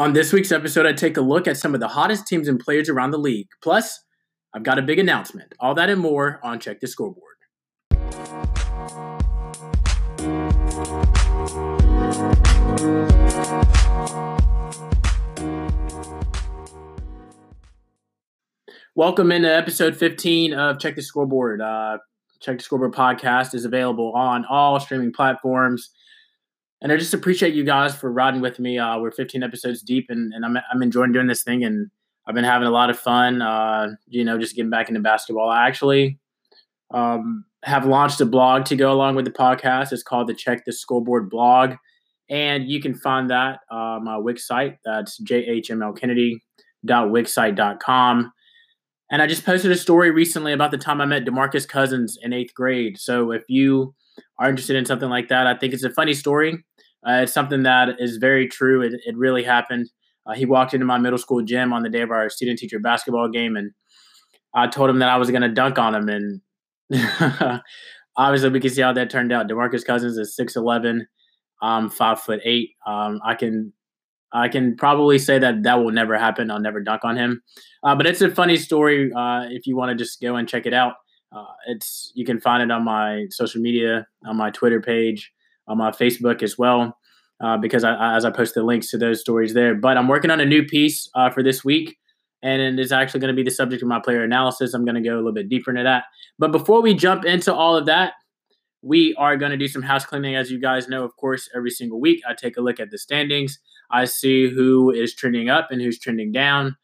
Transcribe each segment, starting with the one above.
On this week's episode, I take a look at some of the hottest teams and players around the league. Plus, I've got a big announcement. All that and more on Check the Scoreboard. Welcome into episode 15 of Check the Scoreboard. Uh, Check the Scoreboard podcast is available on all streaming platforms and I just appreciate you guys for riding with me. Uh, we're 15 episodes deep, and, and I'm I'm enjoying doing this thing, and I've been having a lot of fun. Uh, you know, just getting back into basketball. I actually um, have launched a blog to go along with the podcast. It's called the Check the Scoreboard blog, and you can find that on my Wix site. That's jhmlkennedy.wixsite.com. And I just posted a story recently about the time I met Demarcus Cousins in eighth grade. So if you are interested in something like that, I think it's a funny story. Uh, it's something that is very true. It, it really happened. Uh, he walked into my middle school gym on the day of our student teacher basketball game, and I told him that I was going to dunk on him. And obviously, we can see how that turned out. Demarcus Cousins is six eleven, um, five foot eight. Um, I can I can probably say that that will never happen. I'll never dunk on him. Uh, but it's a funny story. Uh, if you want to just go and check it out, uh, it's you can find it on my social media, on my Twitter page on my Facebook as well, uh, because I, as I post the links to those stories there. But I'm working on a new piece uh, for this week, and it is actually going to be the subject of my player analysis. I'm going to go a little bit deeper into that. But before we jump into all of that, we are going to do some house cleaning. As you guys know, of course, every single week I take a look at the standings. I see who is trending up and who's trending down.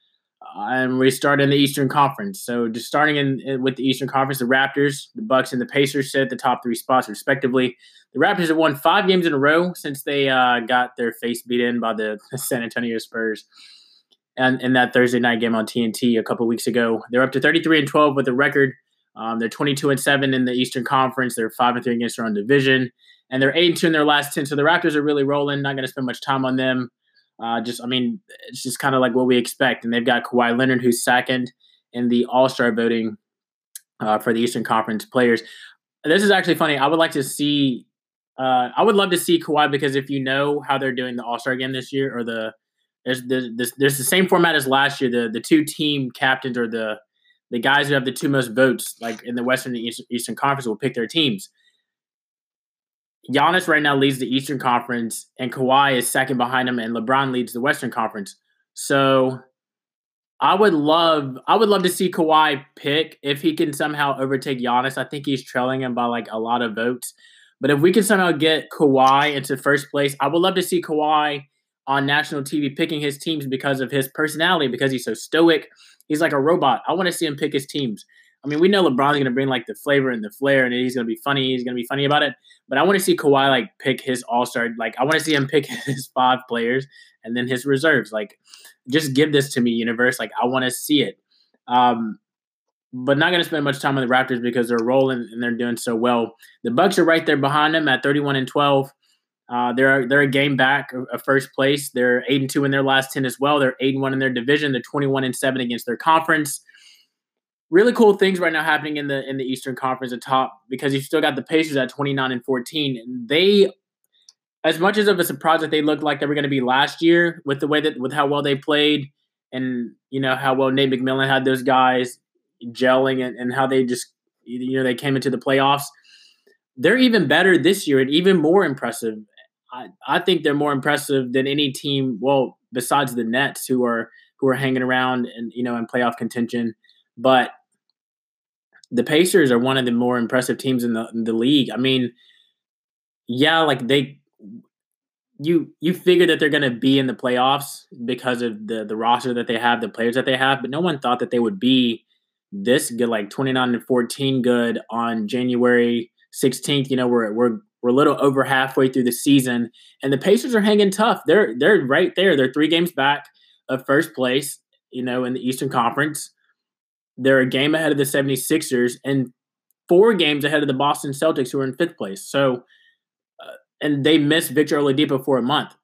And we start in the Eastern Conference. So just starting in, in, with the Eastern Conference, the Raptors, the Bucks, and the Pacers sit at the top three spots respectively. The Raptors have won five games in a row since they uh, got their face beat in by the San Antonio Spurs. And in that Thursday night game on TNT a couple weeks ago, they're up to 33 and 12 with a record. Um, they're 22 and 7 in the Eastern Conference. They're 5 and 3 against their own division. And they're 8 and 2 in their last 10. So the Raptors are really rolling. Not going to spend much time on them. Uh, just, I mean, it's just kind of like what we expect. And they've got Kawhi Leonard, who's second in the All Star voting uh, for the Eastern Conference players. This is actually funny. I would like to see uh, I would love to see Kawhi because if you know how they're doing the All Star game this year, or the there's, there's there's the same format as last year. The the two team captains or the the guys who have the two most votes, like in the Western and Eastern Conference, will pick their teams. Giannis right now leads the Eastern Conference, and Kawhi is second behind him, and LeBron leads the Western Conference. So I would love I would love to see Kawhi pick if he can somehow overtake Giannis. I think he's trailing him by like a lot of votes. But if we can somehow get Kawhi into first place, I would love to see Kawhi on national TV picking his teams because of his personality, because he's so stoic. He's like a robot. I want to see him pick his teams. I mean, we know LeBron's to bring like the flavor and the flair, and he's to be funny. He's to be funny about it. But I want to see Kawhi like pick his all star. Like I want to see him pick his five players and then his reserves. Like, just give this to me, universe. Like I want to see it. Um, but not going to spend much time on the Raptors because they're rolling and they're doing so well. The Bucks are right there behind them at 31 and 12. Uh, they're they're a game back of first place. They're eight and two in their last ten as well. They're eight and one in their division. They're 21 and seven against their conference. Really cool things right now happening in the in the Eastern Conference at top because you've still got the Pacers at 29 and 14. And They as much as of a surprise that they looked like they were going to be last year with the way that with how well they played and you know how well Nate McMillan had those guys gelling and, and how they just you know they came into the playoffs. They're even better this year and even more impressive. I, I think they're more impressive than any team. Well, besides the Nets, who are who are hanging around and you know in playoff contention, but the Pacers are one of the more impressive teams in the in the league. I mean, yeah, like they you you figure that they're going to be in the playoffs because of the the roster that they have, the players that they have, but no one thought that they would be this good, like 29 and 14 good on January 16th. You know, we're we're we're a little over halfway through the season, and the Pacers are hanging tough. They're they're right there. They're three games back of first place, you know, in the Eastern Conference. They're a game ahead of the 76ers and four games ahead of the Boston Celtics, who are in fifth place. So, uh, and they missed Victor Oladipo for a month.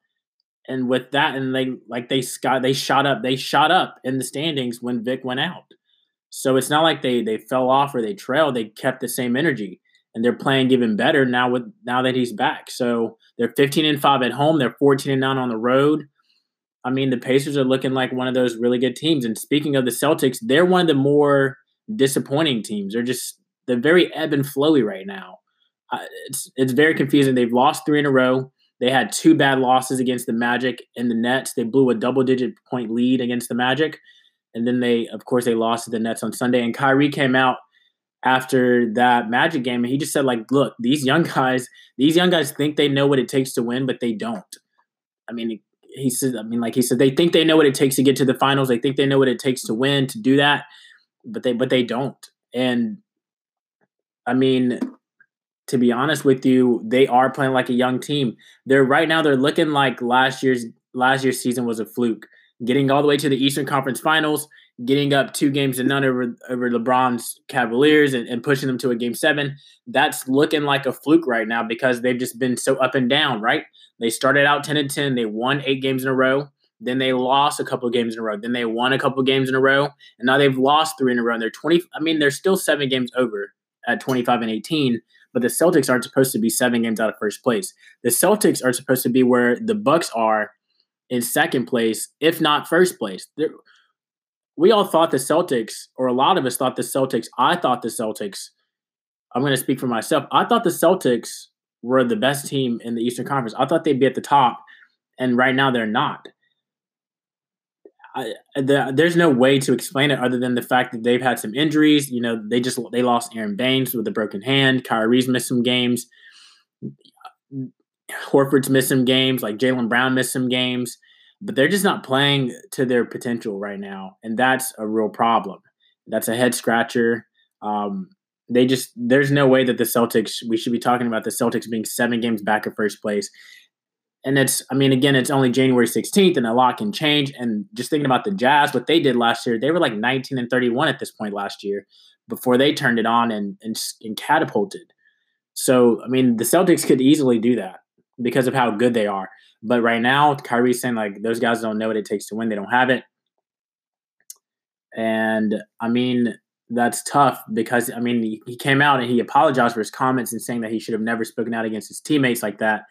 And with that, and they like they got they shot up, they shot up in the standings when Vic went out. So it's not like they they fell off or they trailed. They kept the same energy, and they're playing even better now with now that he's back. So they're 15 and five at home. They're 14 and nine on the road. I mean, the Pacers are looking like one of those really good teams. And speaking of the Celtics, they're one of the more disappointing teams. They're just they're very ebb and flowy right now. Uh, it's it's very confusing. They've lost three in a row. They had two bad losses against the Magic and the Nets. They blew a double digit point lead against the Magic. And then they, of course, they lost to the Nets on Sunday. And Kyrie came out after that Magic game and he just said, like, look, these young guys, these young guys think they know what it takes to win, but they don't. I mean, he said, I mean, like he said, they think they know what it takes to get to the finals. They think they know what it takes to win, to do that, but they but they don't. And I mean, to be honest with you, they are playing like a young team. They're right now they're looking like last year's last year's season was a fluke. Getting all the way to the Eastern Conference Finals, getting up two games to none over over LeBron's Cavaliers and, and pushing them to a game seven. That's looking like a fluke right now because they've just been so up and down, right? They started out 10 and 10, they won eight games in a row. Then they lost a couple of games in a row. Then they won a couple of games in a row. And now they've lost three in a row. And they're 20. I mean, they're still seven games over at 25 and 18 but the Celtics aren't supposed to be seven games out of first place. The Celtics are supposed to be where the Bucks are in second place, if not first place. They're, we all thought the Celtics, or a lot of us thought the Celtics. I thought the Celtics. I'm going to speak for myself. I thought the Celtics were the best team in the Eastern Conference. I thought they'd be at the top, and right now they're not. I, the, there's no way to explain it other than the fact that they've had some injuries. You know, they just they lost Aron Baynes with a broken hand. Kyrie's missed some games. Horford's missed some games. Like Jaylen Brown missed some games, but they're just not playing to their potential right now, and that's a real problem. That's a head scratcher. Um, they just there's no way that the Celtics we should be talking about the Celtics being seven games back in first place. And it's I mean again it's only January 16th and a lot can change. And just thinking about the Jazz what they did last year they were like 19 and 31 at this point last year before they turned it on and and, and catapulted. So I mean the Celtics could easily do that because of how good they are. But right now Kyrie's saying like those guys don't know what it takes to win. They don't have it. And I mean that's tough because I mean he, came out and he apologized for his comments and saying that he should have never spoken out against his teammates like that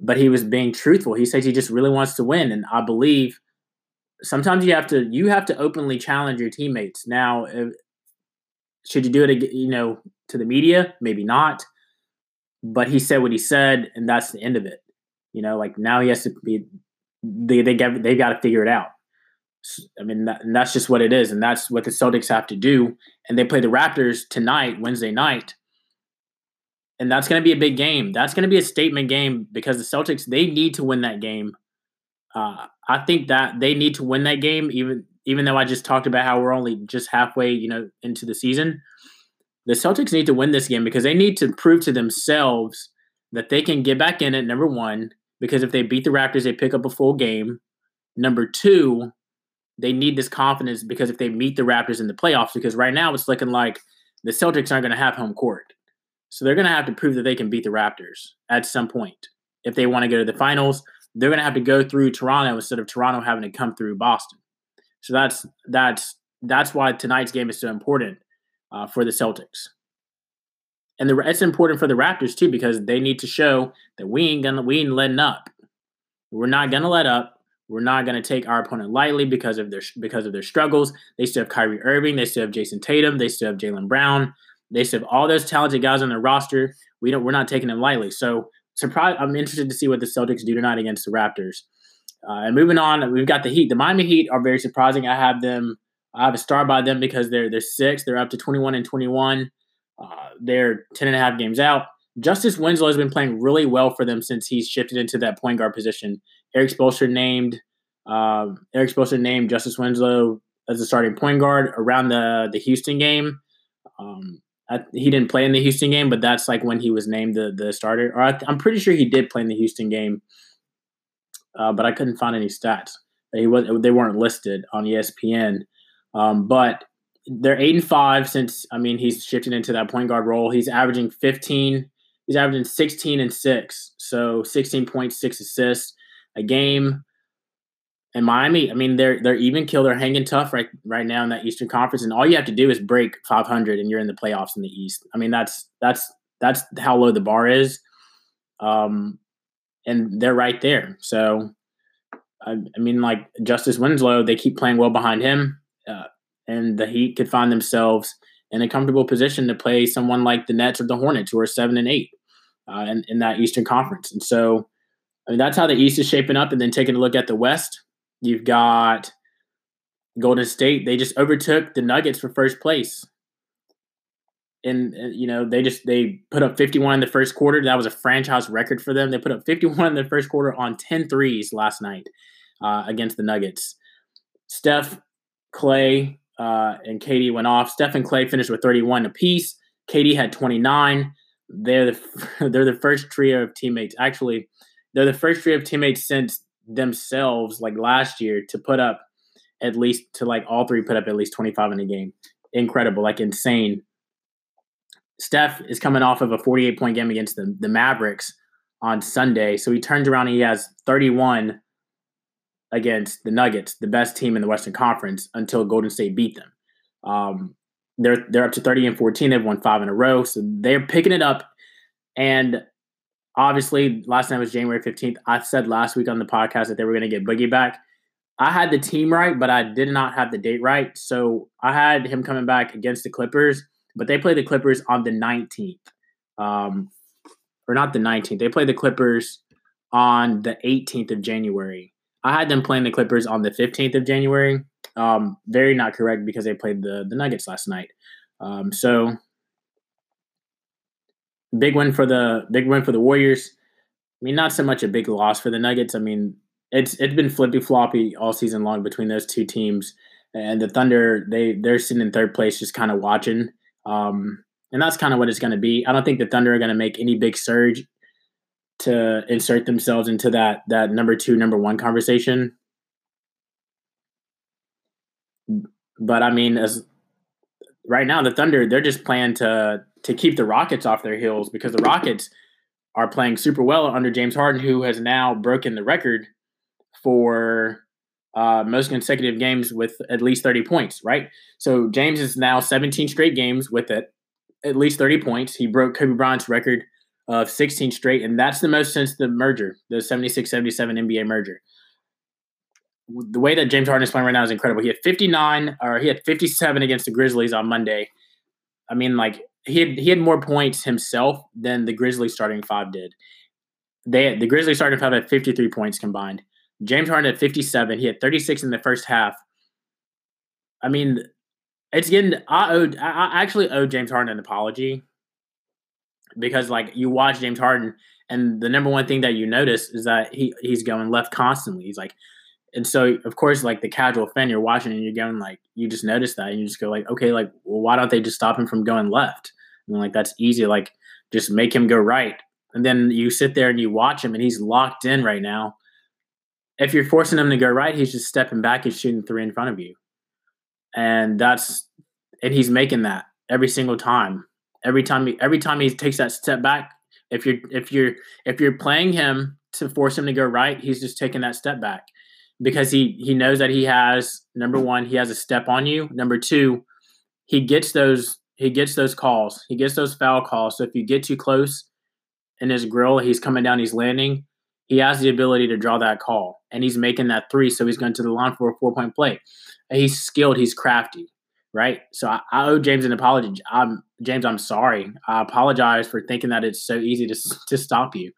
but he was being truthful. He says he just really wants to win, and I believe sometimes you have to you have to openly challenge your teammates. Now, if, should you do it, you know, to the media? Maybe not. But he said what he said, and that's the end of it. You know, like now he has to be. They they get they've got to figure it out. I mean, that, and that's just what it is, and that's what the Celtics have to do. And they play the Raptors tonight, Wednesday night and that's going to be a big game. That's going to be a statement game because the Celtics they need to win that game. Uh, I think that they need to win that game, even even though I just talked about how we're only just halfway, you know, into the season. The Celtics need to win this game because they need to prove to themselves that they can get back in it. Number one, because if they beat the Raptors, they pick up a full game. Number two, they need this confidence because if they meet the Raptors in the playoffs, because right now it's looking like the Celtics aren't going to have home court. So they're going to have to prove that they can beat the Raptors at some point. If they want to go to the finals, they're going to have to go through Toronto instead of Toronto having to come through Boston. So that's that's that's why tonight's game is so important uh, for the Celtics. And the, it's important for the Raptors too because they need to show that we ain't gonna we ain't letting up. We're not gonna let up. We're not gonna take our opponent lightly because of their because of their struggles. They still have Kyrie Irving. They still have Jayson Tatum. They still have Jaylen Brown. They still have all those talented guys on their roster. We don't. We're not taking them lightly. So surprise! I'm interested to see what the Celtics do tonight against the Raptors. Uh, and moving on, we've got the Heat. The Miami Heat are very surprising. I have them. I have a star by them because they're they're six. They're up to 21 and 21. Uh, they're 10 and a half games out. Justice Winslow has been playing really well for them since he's shifted into that point guard position. Erik Spoelstra named uh, Erik Spoelstra named Justice Winslow as the starting point guard around the the Houston game. Um, he didn't play in the Houston game, but that's like when he was named the the starter. Or I, am pretty sure he did play in the Houston game, uh, but I couldn't find any stats. He was they weren't listed on ESPN. Um, but they're eight and five since I mean he's shifted into that point guard role. He's averaging 15. He's averaging 16 and six, so 16.6 assists a game. And Miami, I mean, they're they're even kill. They're hanging tough right right now in that Eastern Conference, and all you have to do is break 500, and you're in the playoffs in the East. I mean, that's that's that's how low the bar is, um, and they're right there. So I, I mean, like Justice Winslow, they keep playing well behind him, uh, and the Heat could find themselves in a comfortable position to play someone like the Nets or the Hornets, who are seven and eight uh, in, in that Eastern Conference. And so, I mean, that's how the East is shaping up. And then taking a look at the West, you've got Golden State. They just overtook the Nuggets for first place. And, you know they just they put up 51 in the first quarter that was a franchise record for them they put up 51 in the first quarter on 10 threes last night uh, against the nuggets steph clay uh, and KD went off. Steph and Clay finished with 31 apiece. KD had 29. They're the they're the first trio of teammates. Actually, they're the first trio of teammates since themselves, like last year, to put up at least to like all three put up at least 25 in a game. Incredible, like insane. Steph is coming off of a 48 point game against the, the Mavericks on Sunday. So he turns around and he has 31 against the Nuggets, the best team in the Western Conference, until Golden State beat them. Um, they're they're up to 30 and 14. They've won five in a row, so they're picking it up. And obviously, last night was January 15th. I said last week on the podcast that they were going to get Boogie back. I had the team right, but I did not have the date right. So I had him coming back against the Clippers, but they play the Clippers on the 19th. Um, or not the 19th. They play the Clippers on the 18th of January. I had them playing the Clippers on the 15th of January. Um, very not correct because they played the the Nuggets last night. Um, so big win for the big win for the Warriors. I mean, not so much a big loss for the Nuggets. I mean, it's it's been flippy floppy all season long between those two teams. And the Thunder, they they're sitting in third place, just kind of watching. Um, and that's kind of what it's going to be. I don't think the Thunder are going to make any big surge to insert themselves into that that number two, number one conversation. But I mean, as right now, the Thunder they're just playing to to keep the Rockets off their heels because the Rockets are playing super well under James Harden, who has now broken the record for uh, most consecutive games with at least 30 points, right? So James is now 17 straight games with it, at least 30 points. He broke Kobe Bryant's record of 16 straight, and that's the most since the merger, the 76 77 NBA merger. The way that James Harden is playing right now is incredible. He had 59, or he had 57 against the Grizzlies on Monday. I mean, like he had he had more points himself than the Grizzlies starting five did. They the Grizzlies starting five had 53 points combined. James Harden had 57. He had 36 in the first half. I mean, it's getting. I owed. I actually owe James Harden an apology because like you watch James Harden and the number one thing that you notice is that he he's going left constantly. He's like and so of course like the casual fan you're watching and you're going like you just notice that and you just go like okay like well, why don't they just stop him from going left Mean, like that's easy like just make him go right. And then you sit there and you watch him and he's locked in right now. If you're forcing him to go right he's just stepping back and shooting three in front of you. And that's and he's making that every single time. Every time he every time he takes that step back if you're if you're if you're playing him to force him to go right he's just taking that step back. Because he he knows that he has number one he has a step on you. Number two he gets those he gets those calls he gets those foul calls so if you get too close in his grill he's coming down he's landing he has the ability to draw that call and he's making that three so he's going to the line for a four point play he's skilled he's crafty right? So I, I, owe James an apology. I'm James. I'm sorry. I apologize for thinking that it's so easy to to stop you.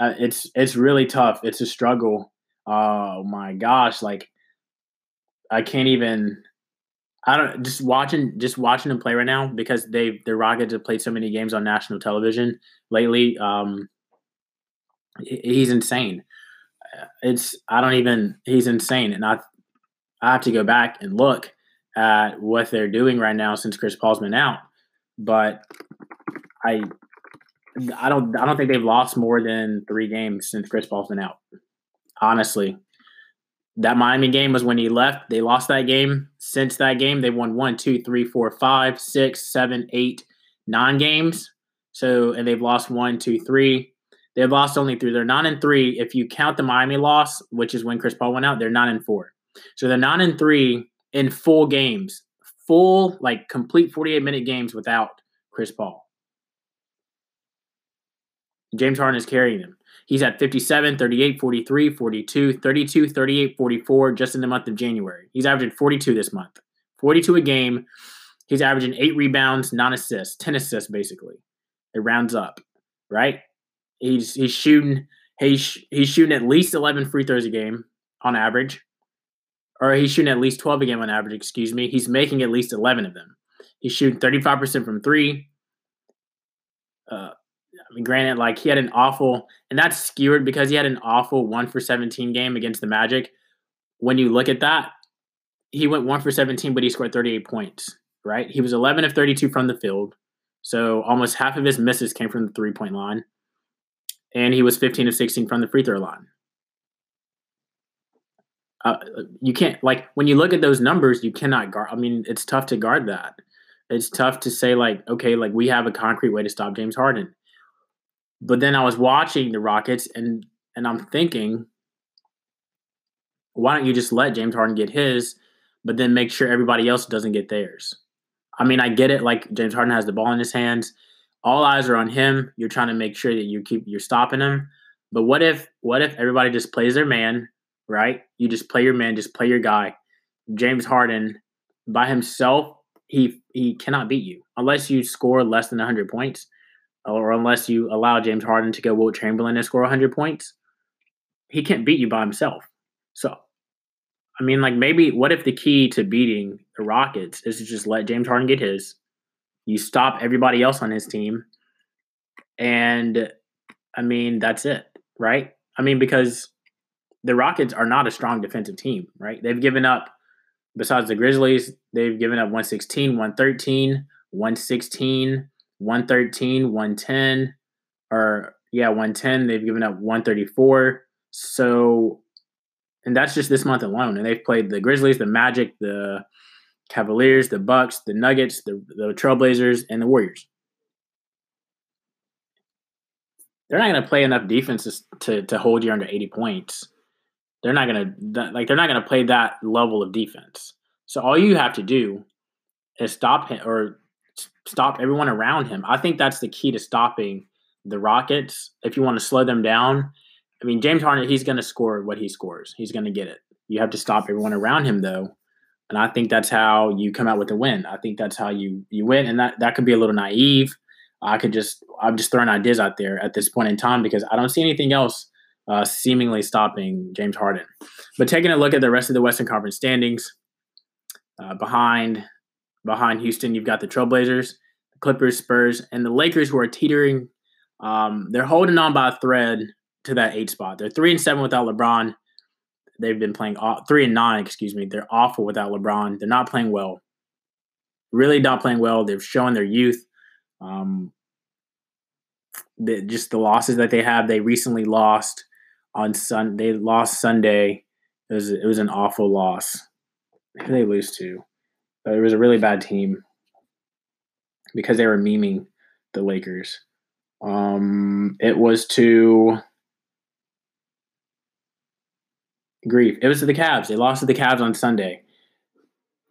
Uh, it's it's really tough. It's a struggle. Oh my gosh! Like I can't even. I don't just watching just watching him play right now because they the Rockets have played so many games on national television lately. Um, he's insane. It's I don't even he's insane, and I I have to go back and look at what they're doing right now since Chris Paul's been out. But I I don't I don't think they've lost more than three games since Chris Paul's been out. Honestly. That Miami game was when he left. They lost that game. Since that game, they won one, two, three, four, five, six, seven, eight, nine games. So and they've lost one, two, three. They've lost only three. They're nine and three. If you count the Miami loss, which is when Chris Paul went out, they're nine and four. So they're nine and three in full games, full, like complete 48 minute games without Chris Paul. James Harden is carrying them. He's at 57, 38, 43, 42, 32, 38, 44 just in the month of January. He's averaging 42 this month. 42 a game. He's averaging eight rebounds, nine assists, 10 assists basically. It rounds up, right? He's he's shooting he's he's shooting at least 11 free throws a game on average. Or he's shooting at least 12 a game on average, excuse me. He's making at least 11 of them. He's shooting 35% from three. Granted, like he had an awful, and that's skewered because he had an awful one for 17 game against the Magic. When you look at that, he went one for 17, but he scored 38 points, right? He was 11 of 32 from the field. So almost half of his misses came from the three point line. And he was 15 of 16 from the free throw line. Uh, you can't, like, when you look at those numbers, you cannot guard. I mean, it's tough to guard that. It's tough to say, like, okay, like, we have a concrete way to stop James Harden. But then I was watching the Rockets and and I'm thinking, why don't you just let James Harden get his, but then make sure everybody else doesn't get theirs? I mean, I get it. Like James Harden has the ball in his hands, all eyes are on him. You're trying to make sure that you keep you're stopping him. But what if what if everybody just plays their man, right? You just play your man, just play your guy. James Harden by himself, he he cannot beat you unless you score less than 100 points or unless you allow James Harden to go Wilt Chamberlain and score 100 points. He can't beat you by himself. So, I mean, like maybe what if the key to beating the Rockets is to just let James Harden get his, you stop everybody else on his team. And I mean, that's it, right? I mean, because the Rockets are not a strong defensive team, right? They've given up, besides the Grizzlies, they've given up 116, 113, 116, 113, 110, or yeah, 110. They've given up 134. So, and that's just this month alone. And they've played the Grizzlies, the Magic, the Cavaliers, the Bucks, the Nuggets, the, the Trailblazers, and the Warriors. They're not going to play enough defenses to, to hold you under 80 points. They're not going to like they're not going to play that level of defense. So all you have to do is stop him or stop everyone around him. I think that's the key to stopping the Rockets. If you want to slow them down, I mean James Harden, he's going to score what he scores. He's going to get it. You have to stop everyone around him though and I think that's how you come out with a win. I think that's how you you win, and that that could be a little naive. I could just I'm just throwing ideas out there at this point in time because I don't see anything else uh, seemingly stopping James Harden. But taking a look at the rest of the Western Conference standings, uh, behind behind Houston, you've got the Trailblazers, the Clippers, Spurs, and the Lakers who are teetering. Um, they're holding on by a thread to that eight spot. They're three and seven without LeBron they've been playing three and nine, excuse me. They're awful without LeBron. They're not playing well. Really not playing well. They've shown their youth. Um, the, just the losses that they have. They recently lost on Sun. They lost Sunday. It was it was an awful loss. Who they lose to? But it was a really bad team because they were memeing the Lakers. Um, it was to grief. It was to the Cavs. They lost to the Cavs on Sunday.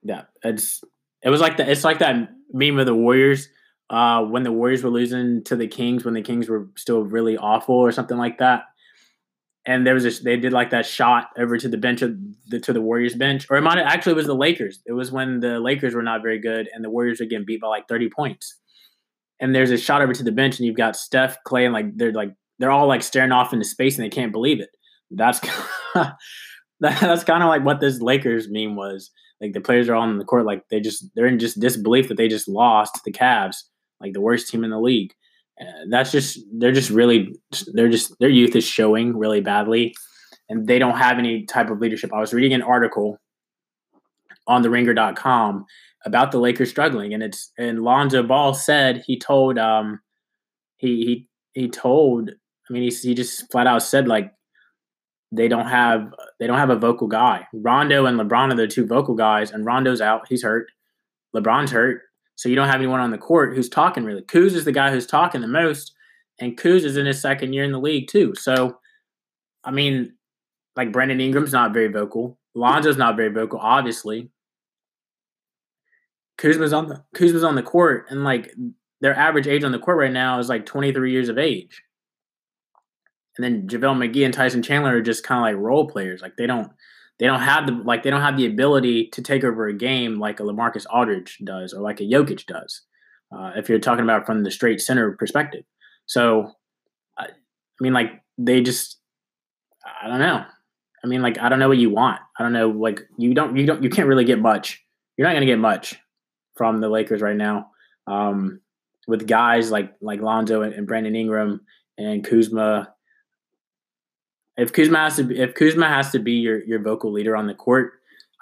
Yeah, it's it was like the it's like that meme of the Warriors uh, when the Warriors were losing to the Kings when the Kings were still really awful or something like that. And there was a, they did like that shot over to the bench of the to the Warriors bench, or it might have, actually it was the Lakers. It was when the Lakers were not very good and the Warriors were getting beat by like thirty points. And there's a shot over to the bench, and you've got Steph, Clay, and like they're like they're all like staring off into space and they can't believe it. That's that's kind of like what this Lakers meme was. Like the players are all on the court, like they just they're in just disbelief that they just lost the Cavs, like the worst team in the league. That's just they're just really they're just their youth is showing really badly, and they don't have any type of leadership. I was reading an article on the Ringer.com about the Lakers struggling, and it's and Lonzo Ball said he told um he he he told I mean he he just flat out said like they don't have they don't have a vocal guy. Rondo and LeBron are the two vocal guys, and Rondo's out; he's hurt. LeBron's hurt, so you don't have anyone on the court who's talking really. Kuz is the guy who's talking the most, and Kuz is in his second year in the league too. So, I mean, like Brandon Ingram's not very vocal. Lonzo's not very vocal, obviously. Kuzma's on the Kuzma's on the court, and like their average age on the court right now is like 23 years of age and then JaVale McGee and Tyson Chandler are just kind of like role players. Like they don't they don't have the like they don't have the ability to take over a game like a LaMarcus Aldridge does or like a Jokic does. Uh, if you're talking about from the straight center perspective, so I, mean, like they just I don't know. I mean, like I don't know what you want. I don't know. Like you don't you don't you can't really get much. You're not going to get much from the Lakers right now. Um, with guys like like Lonzo and, and Brandon Ingram and Kuzma if Kuzma has to be, if Kuzma has to be your your vocal leader on the court,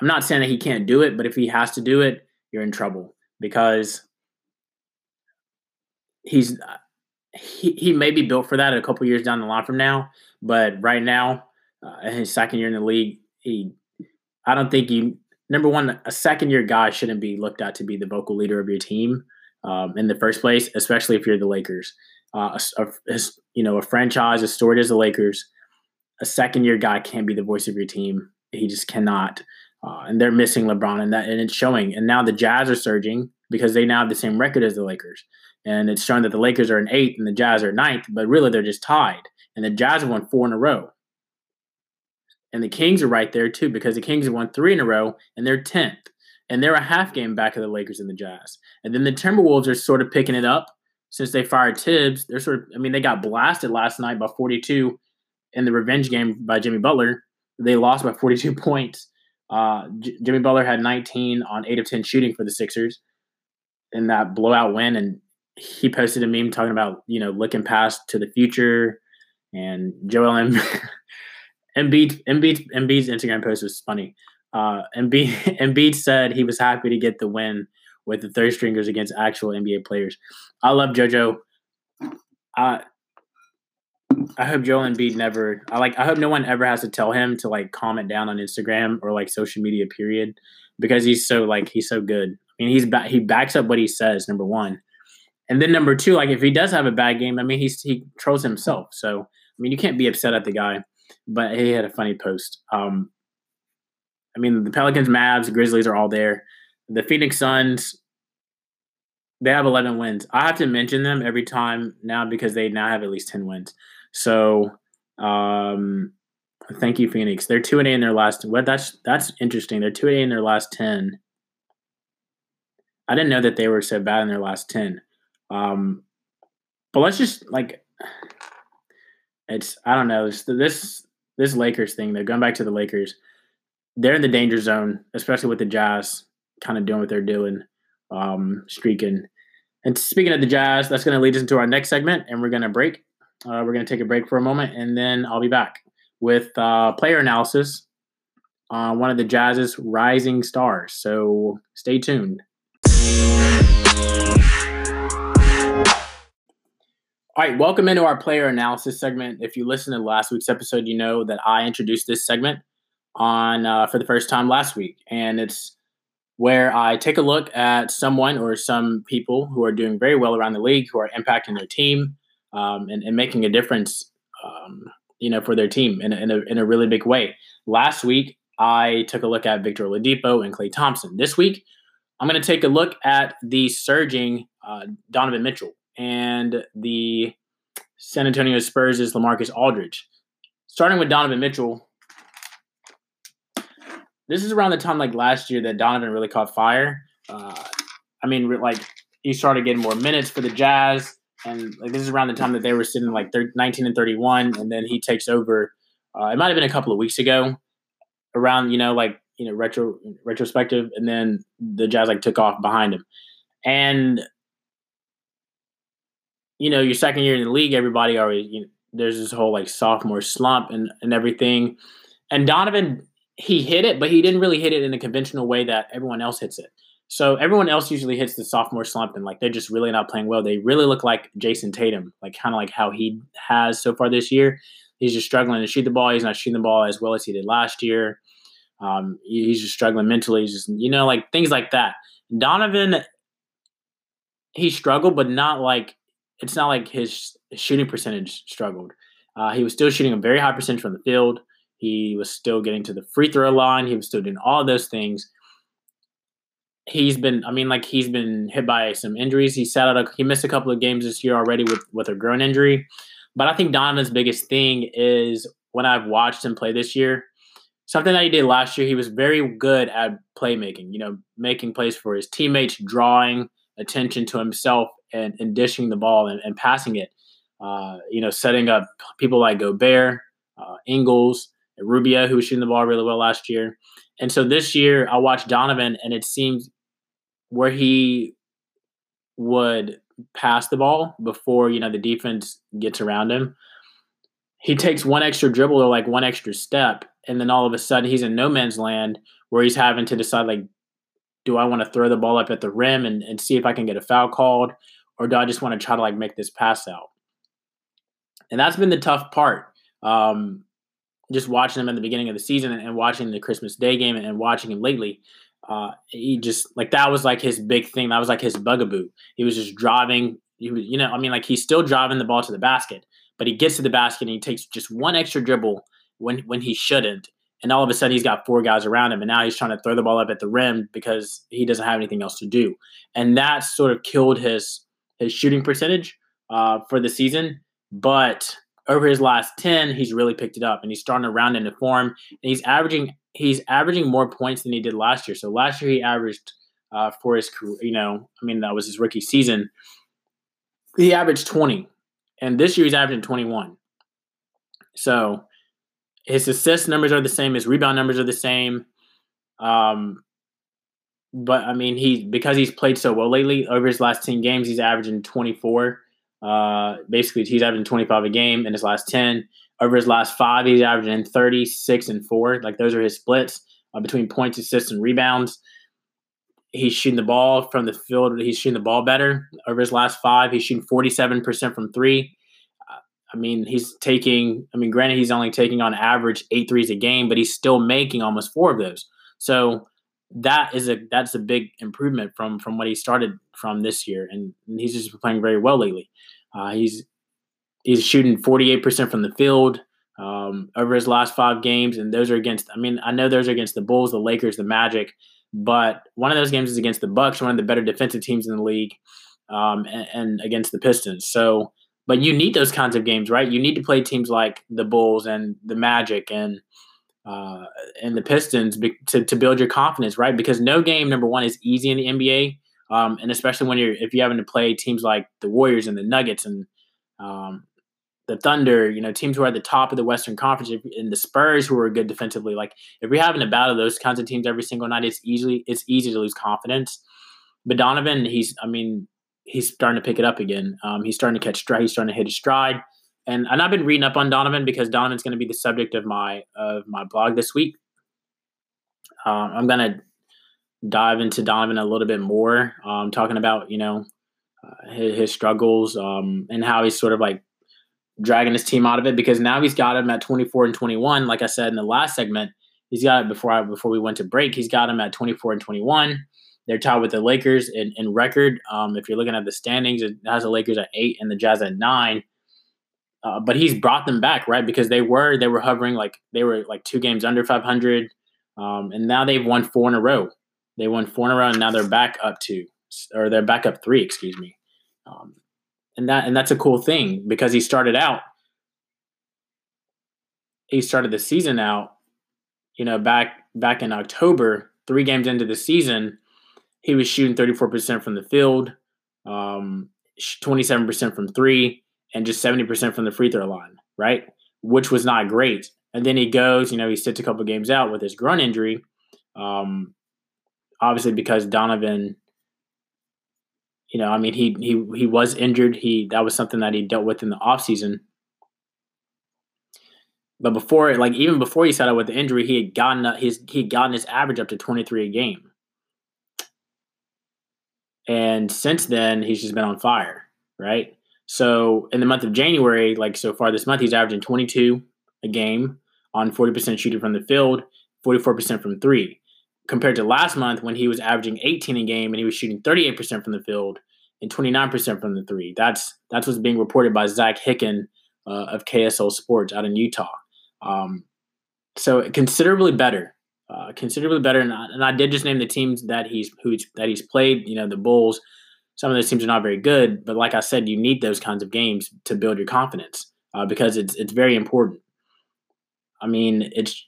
I'm not saying that he can't do it, but if he has to do it, you're in trouble because he's he, he may be built for that a couple years down the line from now, but right now, uh, in his second year in the league, he I don't think you number one a second year guy shouldn't be looked at to be the vocal leader of your team um, in the first place, especially if you're the Lakers. Uh, a, a, you know, a franchise as storied as the Lakers a second year guy can't be the voice of your team. He just cannot. Uh, and they're missing LeBron, and that and it's showing. And now the Jazz are surging because they now have the same record as the Lakers, and it's showing that the Lakers are in eighth and the Jazz are ninth, but really they're just tied. And the Jazz have won four in a row, and the Kings are right there too because the Kings have won three in a row and they're tenth, and they're a half game back of the Lakers and the Jazz. And then the Timberwolves are sort of picking it up since they fired Thibs. They're sort of, I mean, they got blasted last night by 42 in the revenge game by Jimmy Butler. They lost by 42 points. Uh, J- Jimmy Butler had 19 on 8 of 10 shooting for the Sixers in that blowout win. And he posted a meme talking about, you know, looking past to the future. And Joel Embiid, Embiid, Embiid, Embiid's Instagram post was funny. Uh, Embiid, Embiid said he was happy to get the win with the third stringers against actual NBA players. I love JoJo. Uh, I hope Joel Embiid never. I like. I hope no one ever has to tell him to like comment down on Instagram or like social media. Period, because he's so like he's so good. I mean, he's ba- he backs up what he says. Number one, and then number two, like if he does have a bad game, I mean, he's he trolls himself. So I mean, you can't be upset at the guy. But he had a funny post. Um, I mean, the Pelicans, Mavs, Grizzlies are all there. The Phoenix Suns, they have 11 wins. I have to mention them every time now because they now have at least 10 wins. So um, thank you, Phoenix. They're two and eight in their last. That's that's interesting. They're two and eight in their last ten. I didn't know that they were so bad in their last ten. Um, but let's just like it's I don't know this this this Lakers thing. They're going back to the Lakers. They're in the danger zone, especially with the Jazz kind of doing what they're doing, um, streaking. And speaking of the Jazz, that's going to lead us into our next segment, and we're going to break. Uh, we're going to take a break for a moment, and then I'll be back with uh, player analysis on one of the Jazz's rising stars. So stay tuned. All right, welcome into our player analysis segment. If you listened to last week's episode, you know that I introduced this segment on uh, for the first time last week, and it's where I take a look at someone or some people who are doing very well around the league, who are impacting their team, um, and, and, making a difference, um, you know, for their team in a, in, a, in a really big way. Last week, I took a look at Victor Oladipo and Klay Thompson. This week, I'm going to take a look at the surging uh, Donovan Mitchell and the San Antonio Spurs' LaMarcus Aldridge. Starting with Donovan Mitchell, this is around the time like last year that Donovan really caught fire. Uh, I mean, like he started getting more minutes for the Jazz and like this is around the time that they were sitting like 19 and 31 and then he takes over uh, it might have been a couple of weeks ago around you know like you know retro retrospective and then the jazz like took off behind him. And you know your second year in the league everybody already you know, there's this whole like sophomore slump and and everything. And donovan he hit it but he didn't really hit it in a conventional way that everyone else hits it so everyone else usually hits the sophomore slump and like they're just really not playing well. They really look like Jayson Tatum, like kind of like how he has so far this year. He's just struggling to shoot the ball. He's not shooting the ball as well as he did last year. Um, he's just struggling mentally. He's just you know like things like that. Donovan, he struggled, but not like it's not like his shooting percentage struggled. Uh, he was still shooting a very high percentage from the field. He was still getting to the free throw line. He was still doing all those things he's been I mean like he's been hit by some injuries. He sat out a, he missed a couple of games this year already with with a groin injury. But I think Donovan's biggest thing is when I've watched him play this year, something that he did last year, he was very good at playmaking, you know, making plays for his teammates, drawing attention to himself and, and dishing the ball and, and passing it. Uh, you know, setting up people like Gobert, uh, Ingles, Rubio, who was shooting the ball really well last year. And so this year, I watched Donovan, and it seems where he would pass the ball before you know the defense gets around him. He takes one extra dribble or like one extra step, and then all of a sudden he's in no man's land where he's having to decide like, do I want to throw the ball up at the rim and, and see if I can get a foul called, or do I just want to try to like make this pass out? And that's been the tough part. Um, just watching him at the beginning of the season and, watching the Christmas Day game and watching him lately, uh, he just like that was like his big thing. That was like his bugaboo. He was just driving. He was, you know, I mean, like he's still driving the ball to the basket, but he gets to the basket and he takes just one extra dribble when when he shouldn't, and all of a sudden he's got four guys around him, and now he's trying to throw the ball up at the rim because he doesn't have anything else to do, and that sort of killed his his shooting percentage uh, for the season. But over his last 10, he's really picked it up and he's starting to round into form. And he's averaging he's averaging more points than he did last year. So last year he averaged uh, for his career, you know, I mean that was his rookie season. He averaged 20, and this year he's averaging 21. So his assist numbers are the same, his rebound numbers are the same. Um, but I mean, he because he's played so well lately. Over his last 10 games, he's averaging 24. Uh, basically, he's averaging 25 a game in his last 10. Over his last five, he's averaging 36 and four. Like those are his splits uh, between points, assists, and rebounds. He's shooting the ball from the field. He's shooting the ball better. Over his last five, he's shooting 47% from three. Uh, I mean, he's taking, I mean, granted, he's only taking on average eight threes a game, but he's still making almost four of those. So that is a that's a big improvement from from what he started from this year, and, he's just playing very well lately. Uh, he's he's shooting 48% from the field um, over his last five games, and those are against. I mean, I know those are against the Bulls, the Lakers, the Magic, but one of those games is against the Bucks, one of the better defensive teams in the league, um, and, and, against the Pistons. So, but you need those kinds of games, right? You need to play teams like the Bulls and the Magic and uh, and the Pistons to to build your confidence, right? Because no game, number one, is easy in the NBA. Um, and especially when you're if you're having to play teams like the Warriors and the Nuggets and um, the Thunder, you know, teams who are at the top of the Western Conference, and the Spurs who are good defensively. Like if you're having a battle those kinds of teams every single night, it's easily it's easy to lose confidence. But Donovan, he's I mean, he's starting to pick it up again. Um, he's starting to catch stride. He's starting to hit his stride. And, and I've been reading up on Donovan because Donovan's going to be the subject of my of my blog this week. Um, I'm going to dive into Donovan a little bit more, um, talking about you know uh, his, his, struggles um, and how he's sort of like dragging his team out of it because now he's got him at 24 and 21. Like I said in the last segment, he's got it before I, before we went to break. He's got him at 24 and 21. They're tied with the Lakers in, in record. Um, if you're looking at the standings, it has the Lakers at eight and the Jazz at nine. Uh, but he's brought them back, right? Because they were they were hovering like they were like two games under 500, um, and now they've won four in a row. They won four in a row, and now they're back up two, or they're back up three, excuse me. Um, and that and that's a cool thing because he started out he started the season out you know back back in october three games into the season he was shooting 34% from the field um, 27% from three and just 70% from the free throw line right? Which was not great. And then he goes you know he sits a couple games out with his groin injury um, obviously because donovan you know, I mean, he he he was injured. He that was something that he dealt with in the offseason. But before, like even before he started with the injury, he had gotten his he had gotten his average up to twenty three a game. And since then, he's just been on fire, right? So in the month of January, like so far this month, he's averaging 22 a game on 40% shooting from the field, 44% from three compared to last month when he was averaging 18 a game and he was shooting 38% from the field and 29% from the three. That's that's what's being reported by Zach Hicken uh, of KSL Sports out in Utah. Um, so considerably better, uh, considerably better. And I, and I did just name the teams that he's who that he's played. You know, the Bulls. Some of those teams are not very good, but like I said, you need those kinds of games to build your confidence. uh, because it's it's very important. I mean, it's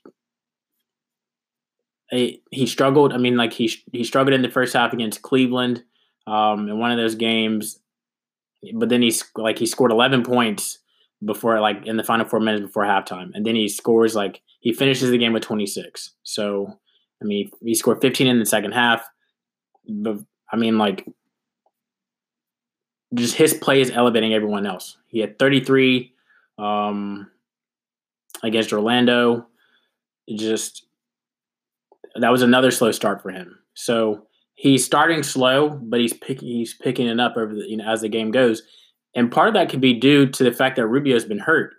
he struggled. I mean, like he he struggled in the first half against Cleveland um, in one of those games, but then he's like he scored 11 points before like in the final four minutes before halftime, and then he scores like he finishes the game with 26. So I mean, he scored 15 in the second half. But I mean, like just his play is elevating everyone else. He had 33 um, against Orlando. Just that was another slow start for him. So he's starting slow, but he's picking he's picking it up over the you know as the game goes. And part of that could be due to the fact that Rubio's been hurt.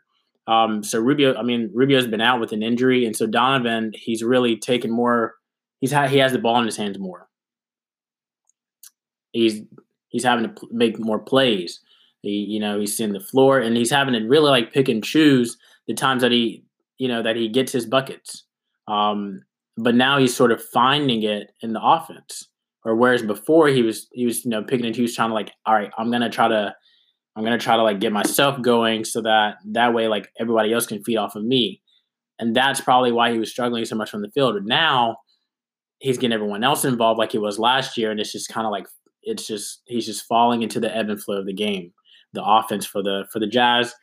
Um, so Rubio, I mean, Rubio's been out with an injury, and so Donovan, he's really taken more. He's had he has the ball in his hands more. He's he's having to make more plays. He, you know, he's seeing the floor, and he's having to really like pick and choose the times that he, you know, that he gets his buckets. Um, but now he's sort of finding it in the offense. Or whereas before he was he was you know picking and choosing, trying to like, all right, I'm gonna try to I'm gonna try to like get myself going so that that way like everybody else can feed off of me. And that's probably why he was struggling so much from the field. But now he's getting everyone else involved like he was last year, and it's just kind of like it's just he's just falling into the ebb and flow of the game, the offense for the for the Jazz,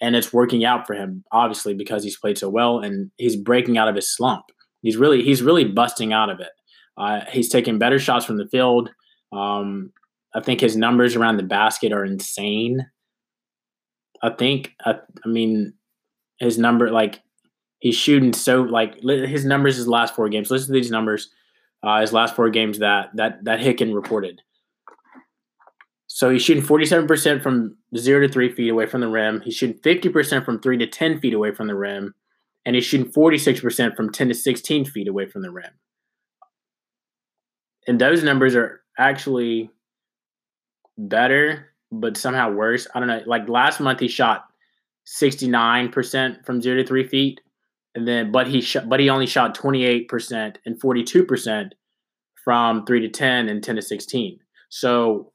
and it's working out for him obviously because he's played so well and he's breaking out of his slump. He's really he's really busting out of it. Uh, he's taking better shots from the field. Um, I think his numbers around the basket are insane. I think I, I mean his number like he's shooting so like his numbers his last four games. Listen to these numbers. Uh, his last four games that that that Hicken reported. So he's shooting 47% from zero to three feet away from the rim. He's shooting 50% from three to 10 feet away from the rim and he's shooting 46% from 10 to 16 feet away from the rim. And those numbers are actually better, but somehow worse. I don't know. Like last month, he shot 69% from zero to three feet, and then but he shot, but he only shot 28% and 42% from three to 10 and 10 to 16. So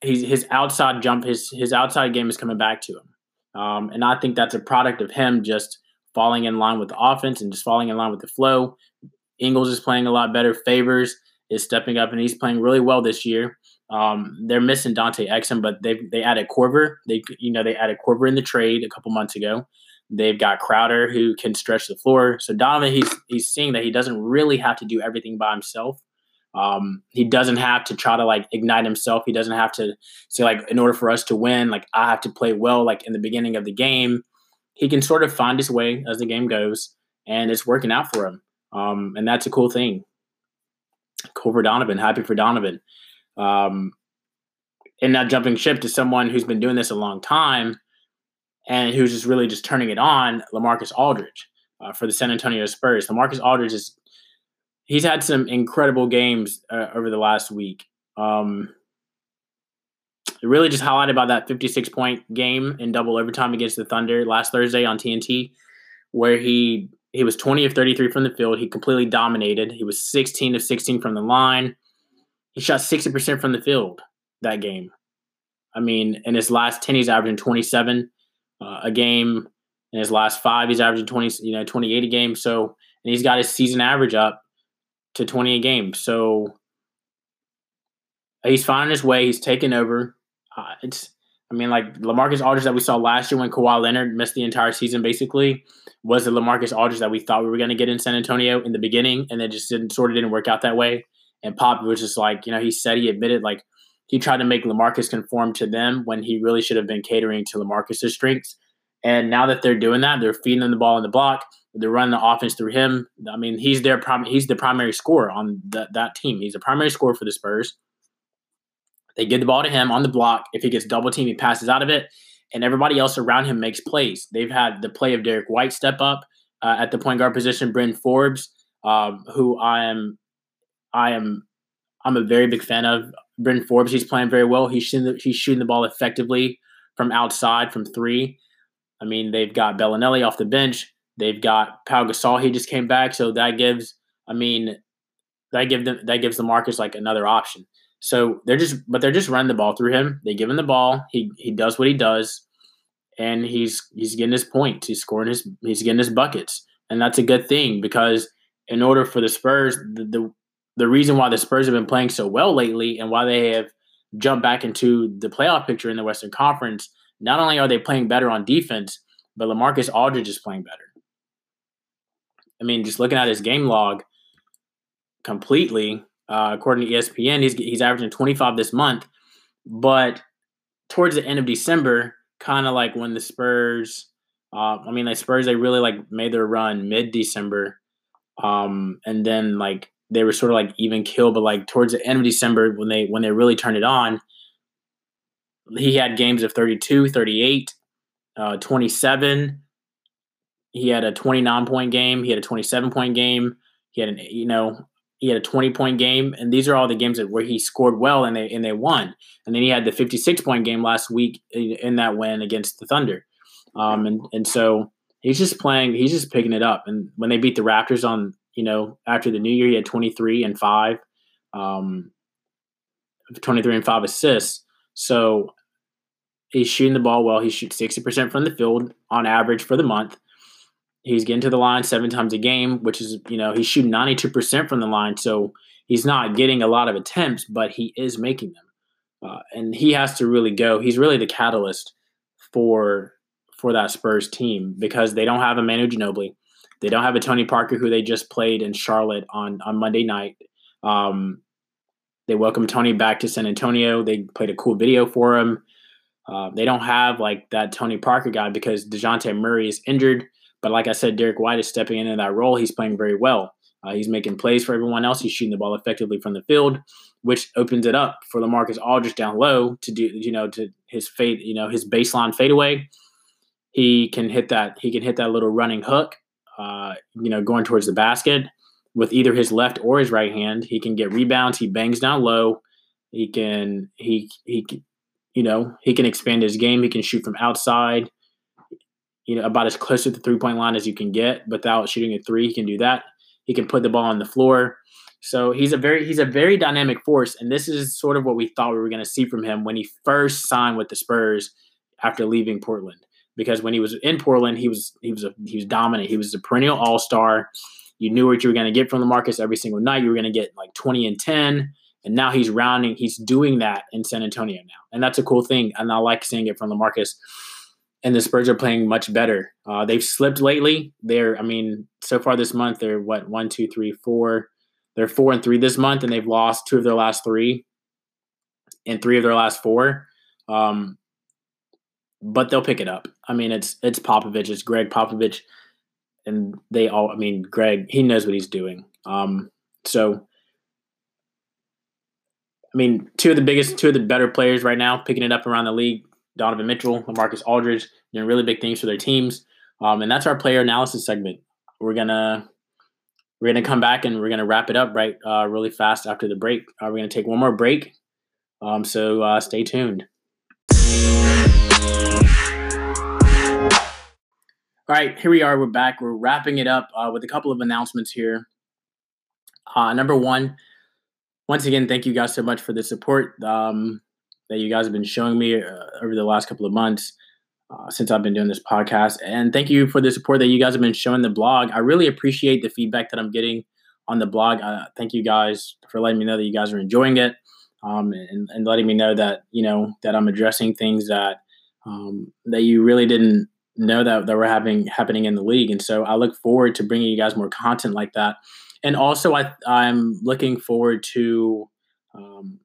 he's, his outside jump, his his outside game is coming back to him, um, and I think that's a product of him just falling in line with the offense and just falling in line with the flow. Ingles is playing a lot better. Favors is stepping up and he's playing really well this year. Um, they're missing Dante Exum, but they they added Korver. They you know they added Korver in the trade a couple months ago. They've got Crowder who can stretch the floor. So Donovan, he's he's seeing that he doesn't really have to do everything by himself. Um, he doesn't have to try to like ignite himself. He doesn't have to say like in order for us to win, like I have to play well like in the beginning of the game he can sort of find his way as the game goes, and it's working out for him. Um, and that's a cool thing. Cool for Donovan. Happy for Donovan. Um, and now jumping ship to someone who's been doing this a long time and who's just really just turning it on, LaMarcus Aldridge uh, for the San Antonio Spurs. LaMarcus Aldridge is he's had some incredible games uh, over the last week. Um, really just highlighted about that 56 point game in double overtime against the Thunder last Thursday on TNT, where he he was 20 of 33 from the field. He completely dominated. He was 16 of 16 from the line. He shot 60% from the field that game. I mean, in his last 10, he's averaging 27 uh, a game. In his last five, he's averaging 20, you know, 28 a game. So, and he's got his season average up to 20 a game. So he's finding his way. He's taken over uh, it's I mean, like LaMarcus Aldridge that we saw last year when Kawhi Leonard missed the entire season, basically, was the LaMarcus Aldridge that we thought we were going to get in San Antonio in the beginning, and it just didn't sort of didn't work out that way. And Pop was just like, you know, he said he admitted like he tried to make LaMarcus conform to them when he really should have been catering to LaMarcus's strengths. And now that they're doing that, they're feeding him the ball in the block. They're running the offense through him. I mean, he's their prim- he's the primary scorer on that that team. He's a primary scorer for the Spurs. They give the ball to him on the block. If he gets double team, he passes out of it, and everybody else around him makes plays. They've had the play of Derrick White step up uh, at the point guard position. Bryn Forbes, um, who I am, I am, I'm a very big fan of. Bryn Forbes, he's playing very well. He's shooting the, he's shooting the ball effectively from outside from three. I mean, they've got Belinelli off the bench. They've got Pau Gasol. He just came back, so that gives. I mean, that give them that gives LaMarcus like another option. So they're just, but they're just running the ball through him. They give him the ball. He he does what he does, and he's he's getting his points. He's scoring his he's getting his buckets, and that's a good thing because in order for the Spurs, the, the the reason why the Spurs have been playing so well lately and why they have jumped back into the playoff picture in the Western Conference, not only are they playing better on defense, but LaMarcus Aldridge is playing better. I mean, just looking at his game log completely, uh, according to ESPN, he's he's averaging 25 this month, but towards the end of December, kind of like when the Spurs, uh, I mean, the Spurs they really like made their run mid December, um, and then like they were sort of like even kill, but like towards the end of December when they when they really turned it on, he had games of 32, 38, uh, 27. He had a 29 point game. He had a 27 point game. He had an you know he had a 20 point game, and these are all the games that where he scored well and they and they won. And then he had the 56 point game last week in that win against the Thunder. Um, and and so he's just playing. He's just picking it up. And when they beat the Raptors on you know, after the new year, he had 23 and five, um, 23 and five assists. So he's shooting the ball well. He shoots 60% from the field on average for the month. He's getting to the line seven times a game, which is, you know, he's shooting 92% from the line. So he's not getting a lot of attempts, but he is making them. Uh, and he has to really go. He's really the catalyst for for that Spurs team because they don't have a Manu Ginobili. They don't have a Tony Parker who they just played in Charlotte on on Monday night. Um, they welcomed Tony back to San Antonio. They played a cool video for him. Uh, they don't have like that Tony Parker guy because Dejounte Murray is injured. But like I said, Derrick White is stepping into that role. He's playing very well. Uh, he's making plays for everyone else. He's shooting the ball effectively from the field, which opens it up for LaMarcus Aldridge down low to do, you know, to his fade, you know, his baseline fadeaway. He can hit that. He can hit that little running hook uh, you know, going towards the basket with either his left or his right hand. He can get rebounds. He bangs down low. He can he he you know he can expand his game. He can shoot from outside. You know, about as close to the three point line as you can get without shooting a three. He can do that. He can put the ball on the floor. So he's a very he's a very dynamic force, and this is sort of what we thought we were going to see from him when he first signed with the Spurs after leaving Portland because when he was in Portland, he was he was a, he was dominant. He was a perennial All Star. You knew what you were going to get from LaMarcus every single night. You were going to get like twenty and ten, and now he's rounding. He's doing that in San Antonio now, and that's a cool thing. And I like seeing it from LaMarcus. And the Spurs are playing much better. Uh, they've slipped lately. They're, I mean, so far this month they're what one, two, three, four. They're four and three this month, and they've lost two of their last three, and three of their last four. Um, but they'll pick it up. I mean, it's it's Popovich, it's Gregg Popovich, and they all. I mean, Gregg, he knows what he's doing. Um, so, I mean, two of the biggest, two of the better players right now, picking it up around the league. Donovan Mitchell, LaMarcus Aldridge, doing really big things for their teams. Um, and that's our player analysis segment. We're gonna we're gonna come back and we're gonna wrap it up right uh, really fast after the break. Uh, we're gonna take one more break. Um, so uh, stay tuned. All right, here we are. We're back. We're wrapping it up uh, with a couple of announcements here. Uh, number one, once again, thank you guys so much for the support um, that you guys have been showing me uh, over the last couple of months uh, since I've been doing this podcast. And thank you for the support that you guys have been showing the blog. I really appreciate the feedback that I'm getting on the blog. Uh, thank you guys for letting me know that you guys are enjoying it um, and, and letting me know that, you know, that I'm addressing things that um, that you really didn't know that that were having happening in the league. And so I look forward to bringing you guys more content like that. And also, I I'm looking forward to um,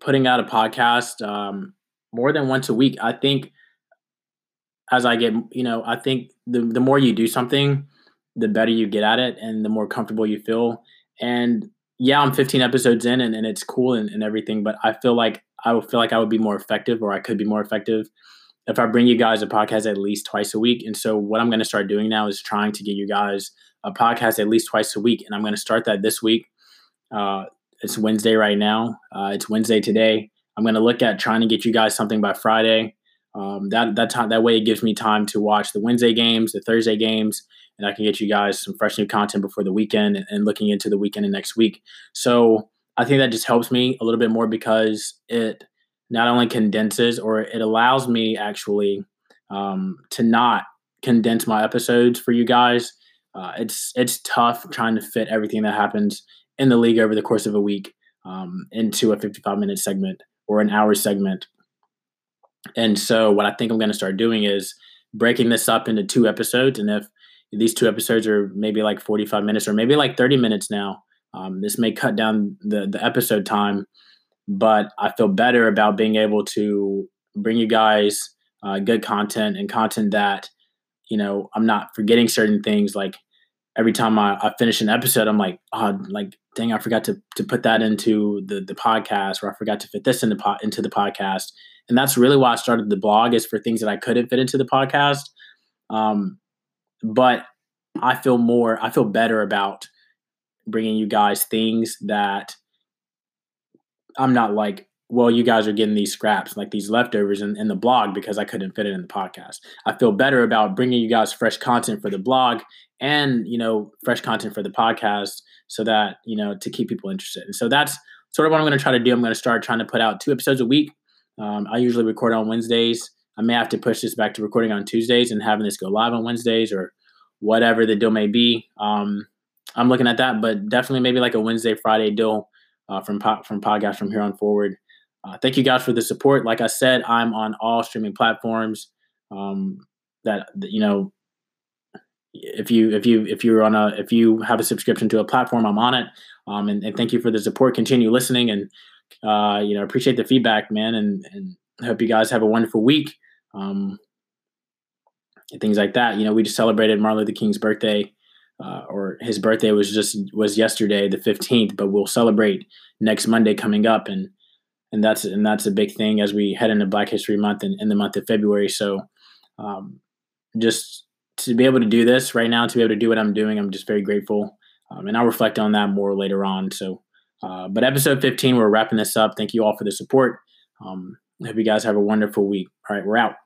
putting out a podcast um, more than once a week. I think as I get, you know, I think the the more you do something, the better you get at it, and the more comfortable you feel. And yeah, I'm 15 episodes in, and, and it's cool and, and everything, but I feel like I would feel like I would be more effective, or I could be more effective if I bring you guys a podcast at least twice a week. And so what I'm going to start doing now is trying to get you guys a podcast at least twice a week. And I'm going to start that this week. Uh, it's Wednesday right now. Uh, it's Wednesday today. I'm going to look at trying to get you guys something by Friday. Um, that that time that way it gives me time to watch the Wednesday games, the Thursday games, and I can get you guys some fresh new content before the weekend and, and looking into the weekend and next week. So I think that just helps me a little bit more because it not only condenses or it allows me actually um, to not condense my episodes for you guys. Uh, it's it's tough trying to fit everything that happens in the league over the course of a week um, into a 55 minute segment or an hour segment. And so, what I think I'm going to start doing is breaking this up into two episodes. And if these two episodes are maybe like 45 minutes or maybe like 30 minutes now, um, this may cut down the, the episode time. But I feel better about being able to bring you guys uh, good content and content that, you know, I'm not forgetting certain things. Like every time I, I finish an episode, I'm like, oh, like, dang, I forgot to, to put that into the, the podcast or I forgot to fit this into, po- into the podcast and that's really why I started the blog is for things that I couldn't fit into the podcast. Um, but I feel more, I feel better about bringing you guys things that I'm not like, well, you guys are getting these scraps, like these leftovers in, in the blog because I couldn't fit it in the podcast. I feel better about bringing you guys fresh content for the blog and, you know, fresh content for the podcast so that, you know, to keep people interested. And so that's sort of what I'm going to try to do. I'm going to start trying to put out two episodes a week um, I usually record on Wednesdays. I may have to push this back to recording on Tuesdays and having this go live on Wednesdays or whatever the deal may be. Um, I'm looking at that, but definitely maybe like a Wednesday, Friday deal uh, from po- from podcast from here on forward. Uh, thank you guys for the support. Like I said, I'm on all streaming platforms. Um, that you know, if you if you if you're on a if you have a subscription to a platform, I'm on it. Um, and, and thank you for the support. Continue listening and uh, you know, appreciate the feedback, man, and and hope you guys have a wonderful week. Um, and things like that. You know, we just celebrated Martin Luther King's birthday, uh, or his birthday was just was yesterday, the fifteenth. But we'll celebrate next Monday coming up, and and that's and that's a big thing as we head into Black History Month and in the month of February. So, um, just to be able to do this right now, to be able to do what I'm doing, I'm just very grateful, um, and I'll reflect on that more later on. So. Uh, but episode 15, we're wrapping this up. Thank you all for the support. Um, I hope you guys have a wonderful week. All right, we're out.